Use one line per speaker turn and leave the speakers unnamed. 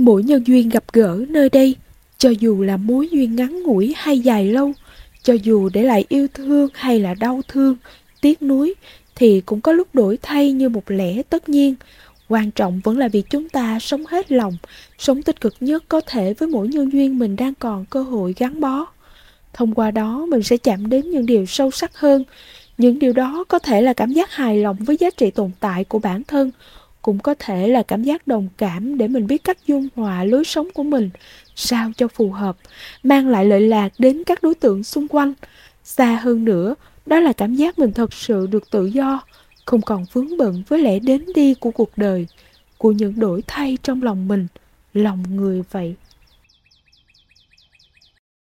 Mỗi nhân duyên gặp gỡ nơi đây, cho dù là mối duyên ngắn ngủi hay dài lâu, cho dù để lại yêu thương hay là đau thương, tiếc nuối, thì cũng có lúc đổi thay như một lẽ tất nhiên. Quan trọng vẫn là việc chúng ta sống hết lòng, sống tích cực nhất có thể với mỗi nhân duyên mình đang còn cơ hội gắn bó. Thông qua đó mình sẽ chạm đến những điều sâu sắc hơn. Những điều đó có thể là cảm giác hài lòng với giá trị tồn tại của bản thân, cũng có thể là cảm giác đồng cảm để mình biết cách dung hòa lối sống của mình sao cho phù hợp, mang lại lợi lạc đến các đối tượng xung quanh. Xa hơn nữa, đó là cảm giác mình thật sự được tự do, không còn vướng bận với lẽ đến đi của cuộc đời, của những đổi thay trong lòng mình, lòng người vậy.